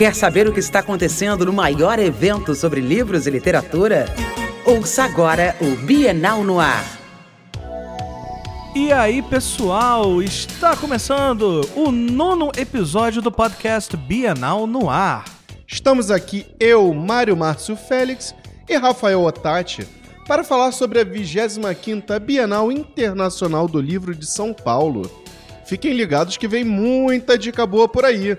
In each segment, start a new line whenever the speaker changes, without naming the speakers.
Quer saber o que está acontecendo no maior evento sobre livros e literatura? Ouça agora o Bienal no Ar.
E aí, pessoal, está começando o nono episódio do podcast Bienal no Ar.
Estamos aqui, eu, Mário Márcio Félix e Rafael Otati, para falar sobre a 25ª Bienal Internacional do Livro de São Paulo. Fiquem ligados que vem muita dica boa por aí.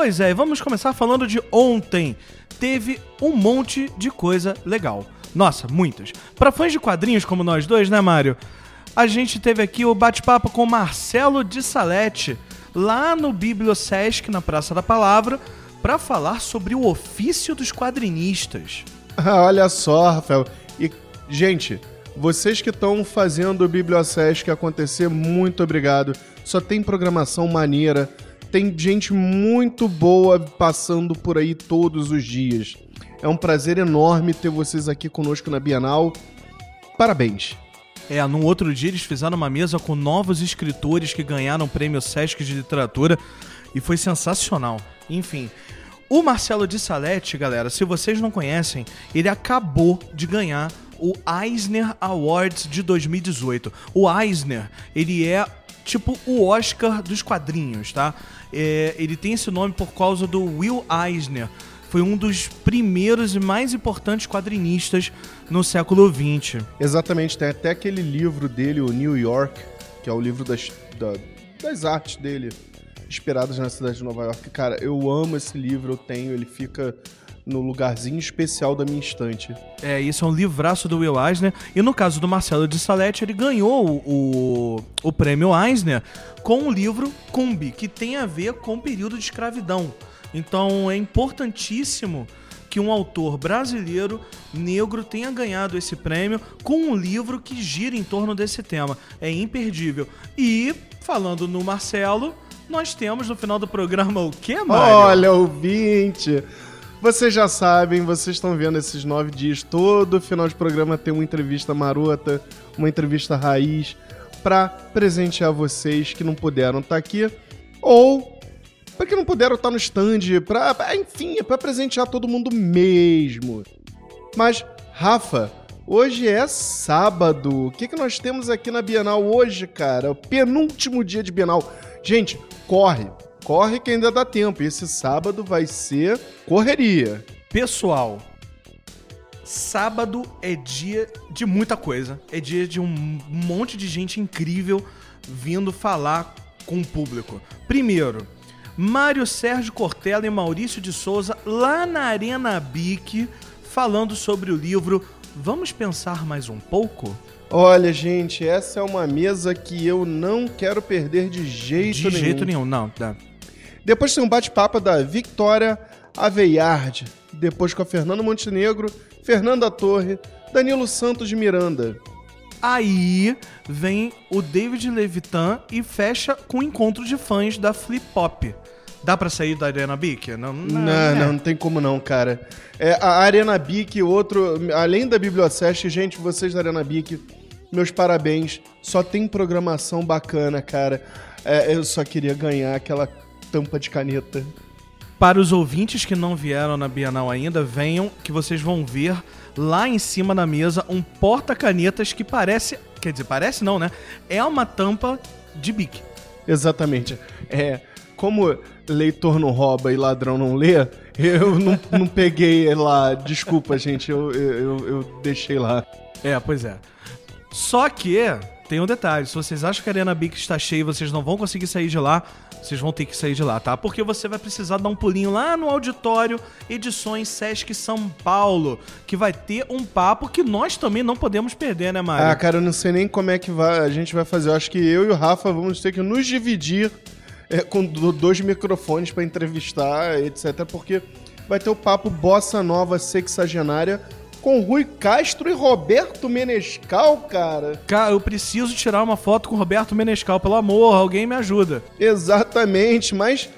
Pois é, vamos começar falando de ontem. Teve um monte de coisa legal. Nossa, muitas. Para fãs de quadrinhos como nós dois, né, Mário? A gente teve aqui o bate-papo com Marcelo de Salete, lá no Bibliosesc, na Praça da Palavra, para falar sobre o ofício dos quadrinistas.
Olha só, Rafael. E, gente, vocês que estão fazendo o Bibliosesc acontecer, muito obrigado. Só tem programação maneira tem gente muito boa passando por aí todos os dias. É um prazer enorme ter vocês aqui conosco na Bienal. Parabéns.
É, no outro dia eles fizeram uma mesa com novos escritores que ganharam o prêmio Sesc de Literatura e foi sensacional. Enfim, o Marcelo de Salete, galera, se vocês não conhecem, ele acabou de ganhar o Eisner Awards de 2018. O Eisner, ele é tipo o Oscar dos quadrinhos, tá? É, ele tem esse nome por causa do Will Eisner. Foi um dos primeiros e mais importantes quadrinistas no século XX.
Exatamente, tem até aquele livro dele, o New York, que é o livro das, da, das artes dele, inspiradas na cidade de Nova York. Cara, eu amo esse livro, eu tenho, ele fica no lugarzinho especial da minha estante.
É, isso é um livraço do Will Eisner. E no caso do Marcelo de Salete, ele ganhou o, o prêmio Eisner com o livro Cumbi, que tem a ver com o período de escravidão. Então é importantíssimo que um autor brasileiro negro tenha ganhado esse prêmio com um livro que gira em torno desse tema. É imperdível. E, falando no Marcelo, nós temos no final do programa o quê, Mário?
Olha, ouvinte! Vocês já sabem, vocês estão vendo esses nove dias, todo final de programa tem uma entrevista marota, uma entrevista raiz, para presentear vocês que não puderam estar tá aqui, ou para que não puderam estar tá no stand, pra, enfim, é para presentear todo mundo mesmo. Mas, Rafa, hoje é sábado. O que, que nós temos aqui na Bienal hoje, cara? O penúltimo dia de Bienal. Gente, corre, corre que ainda dá tempo. Esse sábado vai ser correria.
Pessoal, sábado é dia de muita coisa. É dia de um monte de gente incrível vindo falar com o público. Primeiro, Mário Sérgio Cortella e Maurício de Souza lá na Arena Bic falando sobre o livro Vamos Pensar Mais Um Pouco?
Olha, gente, essa é uma mesa que eu não quero perder de jeito
de
nenhum.
De jeito nenhum, não. Dá.
Depois tem um bate-papo da Victoria Aveyard. Depois com a Fernanda Montenegro, Fernanda Torre, Danilo Santos de Miranda.
Aí vem o David Levitan e fecha com o encontro de fãs da Flip Pop. Dá pra sair da Arena Bic?
Não, não, não, é. não, não tem como não, cara. É, a Arena Bic, outro. Além da Bibliocest, gente, vocês da Arena Bic, meus parabéns. Só tem programação bacana, cara. É, eu só queria ganhar aquela tampa de caneta.
Para os ouvintes que não vieram na Bienal ainda, venham que vocês vão ver lá em cima da mesa um porta-canetas que parece. Quer dizer, parece não, né? É uma tampa de bic.
Exatamente. É. Como leitor não rouba e ladrão não lê, eu não, não peguei lá. Desculpa, gente, eu, eu, eu deixei lá.
É, pois é. Só que tem um detalhe: se vocês acham que a Arena Bic está cheia e vocês não vão conseguir sair de lá, vocês vão ter que sair de lá, tá? Porque você vai precisar dar um pulinho lá no auditório Edições Sesc São Paulo, que vai ter um papo que nós também não podemos perder, né, Mário?
Ah, cara, eu não sei nem como é que vai, a gente vai fazer. Eu acho que eu e o Rafa vamos ter que nos dividir é, com dois microfones para entrevistar, etc. Porque vai ter o papo Bossa Nova Sexagenária com Rui Castro e Roberto Menescal, cara.
Cara, eu preciso tirar uma foto com Roberto Menescal, pelo amor, alguém me ajuda.
Exatamente, mas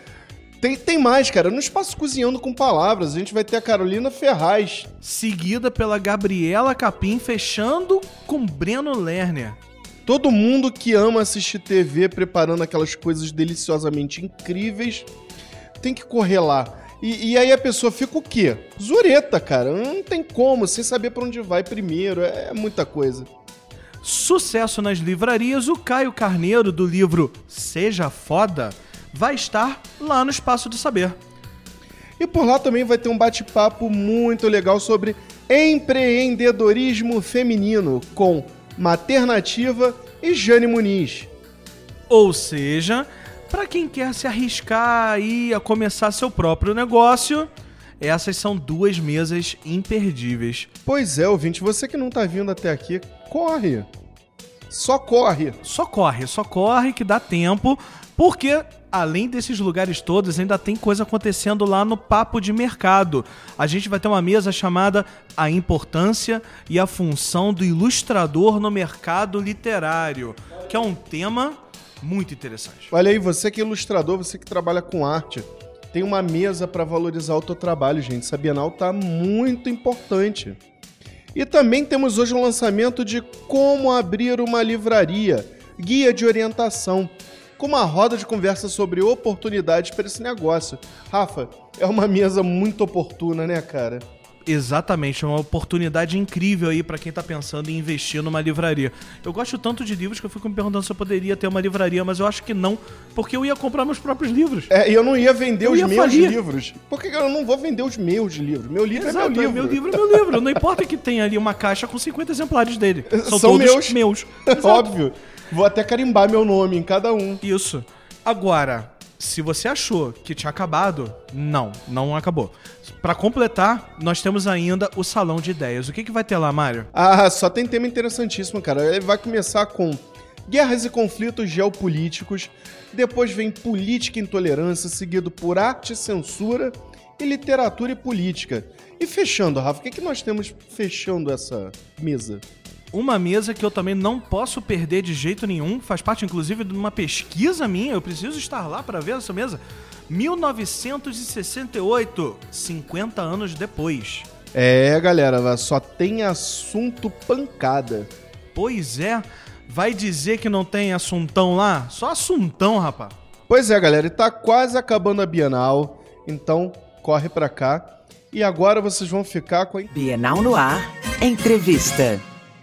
tem, tem mais, cara. No Espaço Cozinhando com Palavras, a gente vai ter a Carolina Ferraz.
Seguida pela Gabriela Capim, fechando com Breno Lerner.
Todo mundo que ama assistir TV preparando aquelas coisas deliciosamente incríveis tem que correr lá E, e aí a pessoa fica o quê? Zureta, cara. Não tem como, sem saber pra onde vai primeiro. É muita coisa.
Sucesso nas livrarias, o Caio Carneiro, do livro Seja Foda, vai estar lá no Espaço do Saber.
E por lá também vai ter um bate-papo muito legal sobre empreendedorismo feminino com Maternativa e Jane Muniz.
Ou seja, para quem quer se arriscar aí a começar seu próprio negócio, essas são duas mesas imperdíveis.
Pois é, ouvinte, você que não tá vindo até aqui, corre. Só corre.
Só corre, só corre que dá tempo, porque além desses lugares todos, ainda tem coisa acontecendo lá no Papo de Mercado. A gente vai ter uma mesa chamada A Importância e a Função do Ilustrador no Mercado Literário, que é um tema muito interessante.
Olha aí, você que é ilustrador, você que trabalha com arte, tem uma mesa para valorizar o teu trabalho, gente. Essa Bienal tá muito importante. E também temos hoje um lançamento de Como Abrir uma Livraria, guia de orientação, com uma roda de conversa sobre oportunidades para esse negócio. Rafa, é uma mesa muito oportuna, né, cara?
Exatamente, é uma oportunidade incrível aí para quem tá pensando em investir numa livraria. Eu gosto tanto de livros que eu fico me perguntando se eu poderia ter uma livraria, mas eu acho que não, porque eu ia comprar meus próprios livros.
É, e eu não ia vender
Eu
os
ia
meus
falir.
livros. Por que eu não vou vender os meus livros? Meu livro
Exato,
é meu livro.
meu livro é meu livro. Não importa que tenha ali uma caixa com 50 exemplares dele. São,
São
todos
meus.
meus. Exato.
Óbvio. Vou até carimbar meu nome em cada um.
Isso. Agora, se você achou que tinha acabado, não, não acabou. Pra completar, nós temos ainda o salão de ideias. O que, que vai ter lá, Mário?
Ah, só tem tema interessantíssimo, cara. Ele vai começar com guerras e conflitos geopolíticos, depois vem política e intolerância, seguido por arte e censura e literatura e política. E fechando, Rafa, o que, que nós temos fechando essa mesa?
Uma mesa que eu também não posso perder de jeito nenhum, faz parte inclusive de uma pesquisa minha, eu preciso estar lá para ver essa mesa. 1968, 50 anos depois.
É, galera, só tem assunto pancada.
Pois é, vai dizer que não tem assuntão lá? Só assuntão, rapaz.
Pois é, galera, e tá quase acabando a Bienal, então corre pra cá. E agora vocês vão ficar com a
Bienal no ar. Entrevista.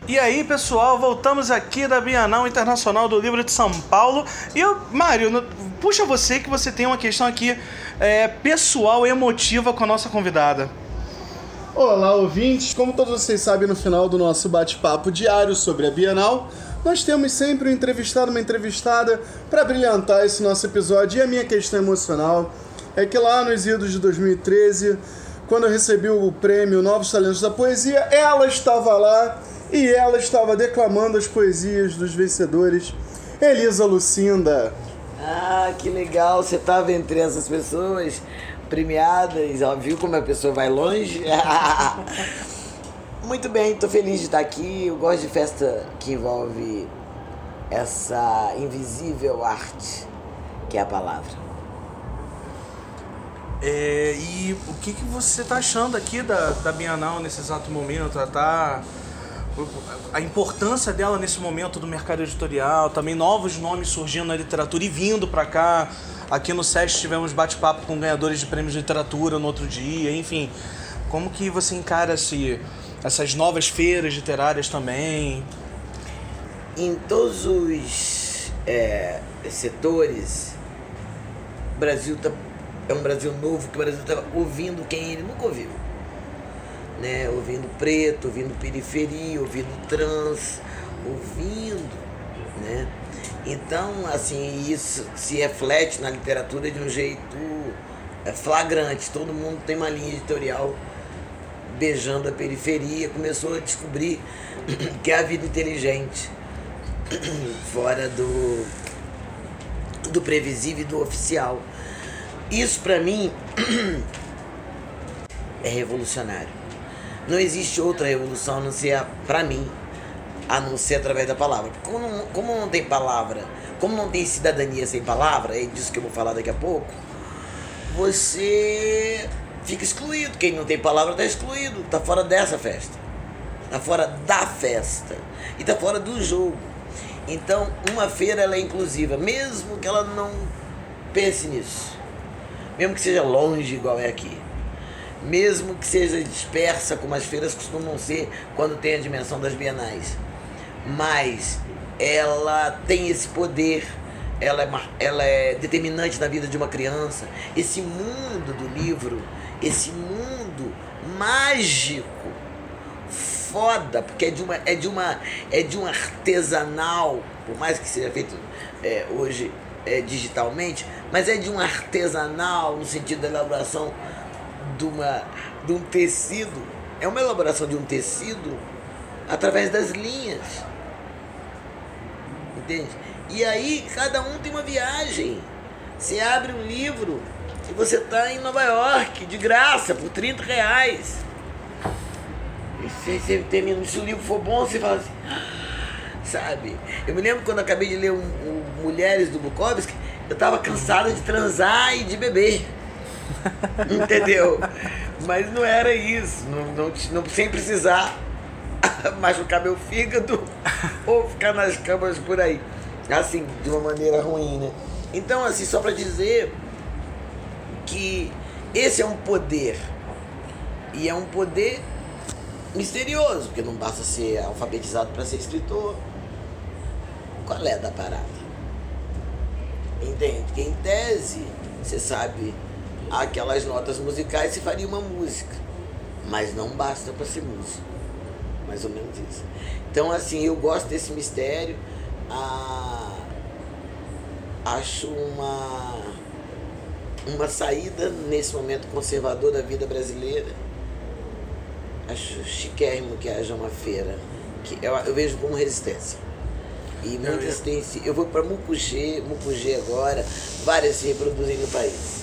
E aí, pessoal, voltamos aqui da Bienal Internacional do Livro de São Paulo. E eu, Mário, puxa você que você tem uma questão aqui é, pessoal emotiva com a nossa convidada.
Olá, ouvintes! Como todos vocês sabem, no final do nosso bate-papo diário sobre a Bienal, nós temos sempre um entrevistado, uma entrevistada para brilhantar esse nosso episódio. E a minha questão emocional é que lá nos idos de 2013, quando eu recebi o prêmio Novos Talentos da Poesia, ela estava lá e ela estava declamando as poesias dos vencedores. Elisa Lucinda.
Ah, que legal, você estava entre essas pessoas premiadas, ó, viu como a pessoa vai longe? Muito bem, tô feliz de estar aqui. Eu gosto de festa que envolve essa invisível arte, que é a palavra.
É, e o que, que você tá achando aqui da, da Bienal nesse exato momento? Tá, tá- a importância dela nesse momento do mercado editorial, também novos nomes surgindo na literatura e vindo pra cá. Aqui no SESC tivemos bate-papo com ganhadores de prêmios de literatura no outro dia, enfim. Como que você encara esse, essas novas feiras literárias também?
Em todos os é, setores, o Brasil tá, é um Brasil novo, que o Brasil está ouvindo quem ele nunca ouviu. Né? Ouvindo preto, ouvindo periferia, ouvindo trans, ouvindo. Né? Então, assim, isso se reflete na literatura de um jeito é, flagrante. Todo mundo tem uma linha editorial beijando a periferia, começou a descobrir que é a vida inteligente fora do, do previsível e do oficial. Isso para mim é revolucionário. Não existe outra revolução a não ser para mim, a não ser através da palavra. Como como não tem palavra, como não tem cidadania sem palavra, é disso que eu vou falar daqui a pouco, você fica excluído. Quem não tem palavra está excluído, está fora dessa festa. Está fora da festa. E está fora do jogo. Então, uma feira ela é inclusiva, mesmo que ela não pense nisso. mesmo que seja longe igual é aqui, mesmo que seja dispersa como as feiras costumam ser quando tem a dimensão das bienais, mas ela tem esse poder, ela é, ela é determinante na vida de uma criança. Esse mundo do livro, esse mundo mágico, foda, porque é de uma, é de uma, é de um artesanal, por mais que seja feito é, hoje é, digitalmente, mas é de um artesanal no sentido da elaboração de, uma, de um tecido. É uma elaboração de um tecido através das linhas. Entende? E aí cada um tem uma viagem. Você abre um livro e você está em Nova York, de graça, por 30 reais. E você, você termina, se o livro for bom, você fala assim, sabe? Eu me lembro quando acabei de ler um, um Mulheres do Bukowski, eu estava cansada de transar e de beber. Entendeu? Mas não era isso. Não, não, não sem precisar machucar meu fígado ou ficar nas camas por aí. Assim, de uma maneira ruim, né? Então, assim, só para dizer que esse é um poder. E é um poder misterioso, porque não basta ser alfabetizado para ser escritor. Qual é da parada? Entende? Que em tese, você sabe aquelas notas musicais se faria uma música. Mas não basta para ser músico. Mais ou menos isso. Então, assim, eu gosto desse mistério. Ah, acho uma, uma saída nesse momento conservador da vida brasileira. Acho chiquérrimo que haja uma feira. Que eu, eu vejo como resistência. E muitas têm se. Eu vou para Mucugê, Mucugê agora, várias se reproduzem no país.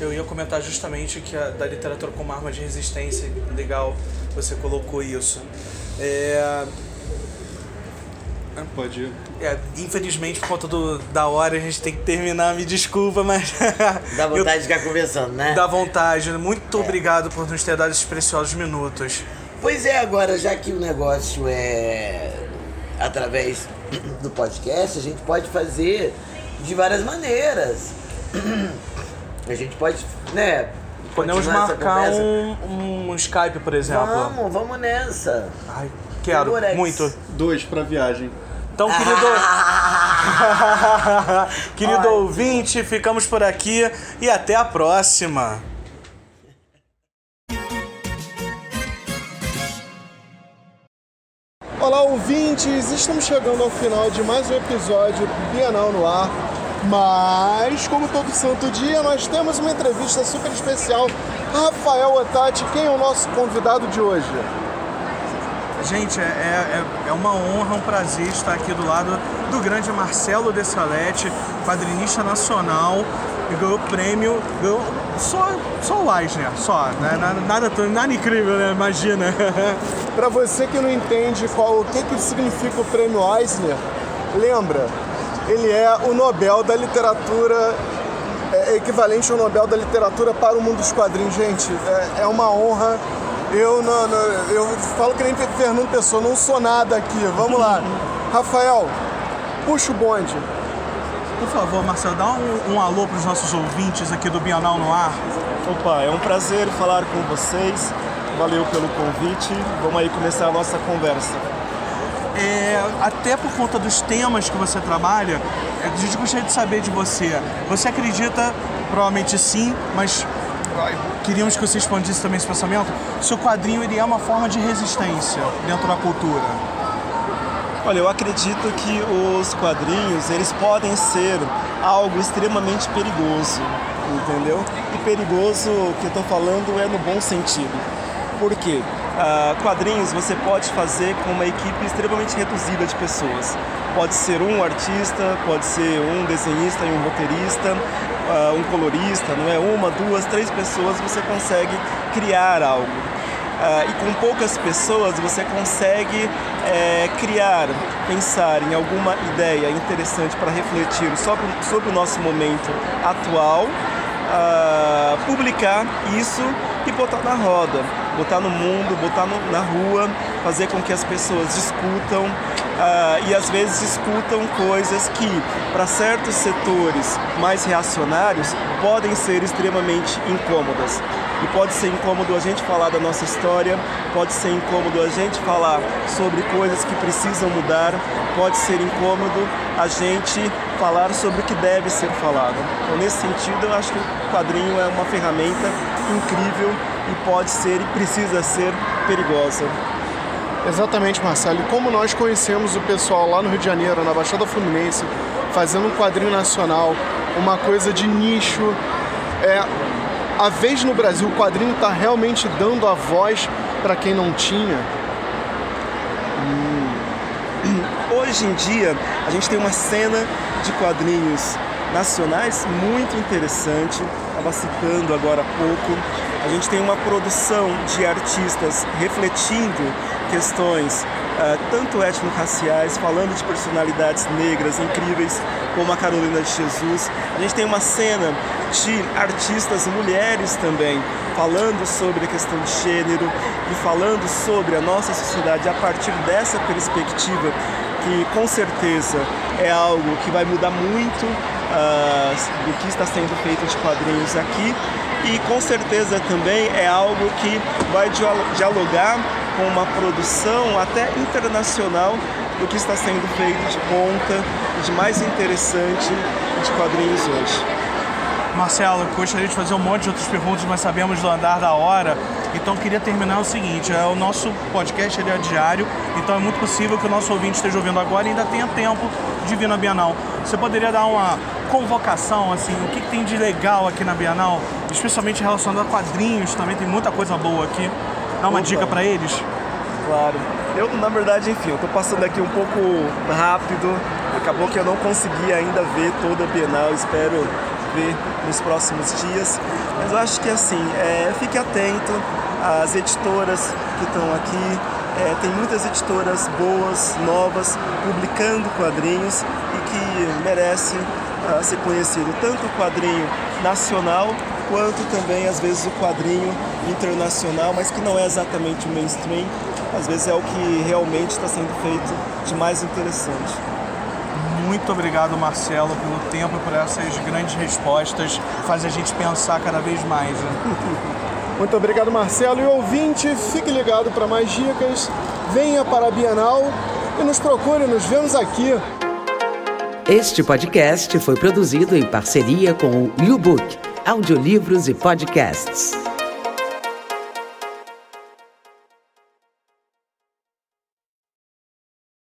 Eu ia comentar justamente que a, da literatura como arma de resistência, legal, você colocou isso. É,
Pode ir.
É, infelizmente, por conta do, da hora, a gente tem que terminar, me desculpa, mas.
Dá vontade eu, de ficar conversando, né?
Dá vontade. Muito é. obrigado por nos ter dado esses preciosos minutos.
Pois é, agora, já que o negócio é através do podcast, a gente pode fazer de várias maneiras. A gente pode, né?
Podemos marcar um, um Skype, por exemplo.
Vamos, vamos nessa.
Ai, quero, muito.
Dois pra viagem.
Então, querido, querido ouvinte, ficamos por aqui e até a próxima.
Olá, ouvintes! Estamos chegando ao final de mais um episódio Bienal no Ar. Mas, como todo santo dia, nós temos uma entrevista super especial. Rafael Otati, quem é o nosso convidado de hoje?
Gente, é, é, é, uma honra, um prazer estar aqui do lado do grande Marcelo de Salete, quadrinista nacional, que ganhou prêmio, ganhou só, só o Eisner, só, né? nada, nada, nada incrível, né? Imagina.
Para você que não entende qual, o que, que significa o prêmio Eisner, lembra, ele é o Nobel da Literatura é equivalente ao Nobel da Literatura para o mundo dos quadrinhos. Gente, é, é uma honra eu, não, não, eu falo que nem Fernando Pessoa, não sou nada aqui. Vamos lá. Rafael, puxa o bonde.
Por favor, Marcelo, dá um, um alô para os nossos ouvintes aqui do Bienal no Ar.
Opa, é um prazer falar com vocês. Valeu pelo convite. Vamos aí começar a nossa conversa.
É, até por conta dos temas que você trabalha, a gente gostaria de saber de você. Você acredita, provavelmente sim, mas queríamos que você expandisse também esse pensamento, se o quadrinho ele é uma forma de resistência dentro da cultura.
Olha, eu acredito que os quadrinhos, eles podem ser algo extremamente perigoso, entendeu? E perigoso, que eu estou falando, é no bom sentido. Por quê? Uh, quadrinhos você pode fazer com uma equipe extremamente reduzida de pessoas. Pode ser um artista, pode ser um desenhista e um roteirista, uh, um colorista, não é? Uma, duas, três pessoas você consegue criar algo. Uh, e com poucas pessoas você consegue é, criar, pensar em alguma ideia interessante para refletir sobre, sobre o nosso momento atual, publicar isso e botar na roda, botar no mundo, botar no, na rua, fazer com que as pessoas discutam, uh, e às vezes escutam coisas que, para certos setores mais reacionários, podem ser extremamente incômodas. E pode ser incômodo a gente falar da nossa história, pode ser incômodo a gente falar sobre coisas que precisam mudar, pode ser incômodo a gente falar sobre o que deve ser falado. Então, nesse sentido, eu acho que o quadrinho é uma ferramenta incrível e pode ser e precisa ser perigosa.
Exatamente, Marcelo. E como nós conhecemos o pessoal lá no Rio de Janeiro, na Baixada Fluminense, fazendo um quadrinho nacional, uma coisa de nicho, é, a vez no Brasil o quadrinho está realmente dando a voz para quem não tinha.
Hum. Hoje em dia a gente tem uma cena de quadrinhos nacionais muito interessante. Estava citando agora há pouco. A gente tem uma produção de artistas refletindo questões uh, tanto étnico-raciais, falando de personalidades negras incríveis, como a Carolina de Jesus. A gente tem uma cena de artistas mulheres também, falando sobre a questão de gênero e falando sobre a nossa sociedade a partir dessa perspectiva, que com certeza é algo que vai mudar muito uh, do que está sendo feito de quadrinhos aqui e com certeza também é algo que vai dialogar com uma produção até internacional do que está sendo feito de ponta e de mais interessante de quadrinhos hoje.
Marcelo, gostaria de fazer um monte de outras perguntas, mas sabemos do andar da hora. Então queria terminar o seguinte, é, o nosso podcast ele é diário, então é muito possível que o nosso ouvinte esteja ouvindo agora e ainda tenha tempo de vir na Bienal. Você poderia dar uma convocação, assim, o que, que tem de legal aqui na Bienal, especialmente relacionado a quadrinhos, também tem muita coisa boa aqui. Dá uma Opa. dica para eles?
Claro. Eu, na verdade, enfim, eu tô passando aqui um pouco rápido. Acabou que eu não consegui ainda ver toda a Bienal, espero ver nos próximos dias. Mas eu acho que assim, é, fique atento às editoras que estão aqui. É, tem muitas editoras boas, novas, publicando quadrinhos e que merecem uh, ser conhecido tanto o quadrinho nacional quanto também às vezes o quadrinho internacional, mas que não é exatamente o mainstream, às vezes é o que realmente está sendo feito de mais interessante.
Muito obrigado, Marcelo, pelo tempo e por essas grandes respostas. Faz a gente pensar cada vez mais. Né?
Muito obrigado, Marcelo. E ouvinte, fique ligado para mais dicas. Venha para a Bienal e nos procure. Nos vemos aqui.
Este podcast foi produzido em parceria com o YouBook, audiolivros e podcasts.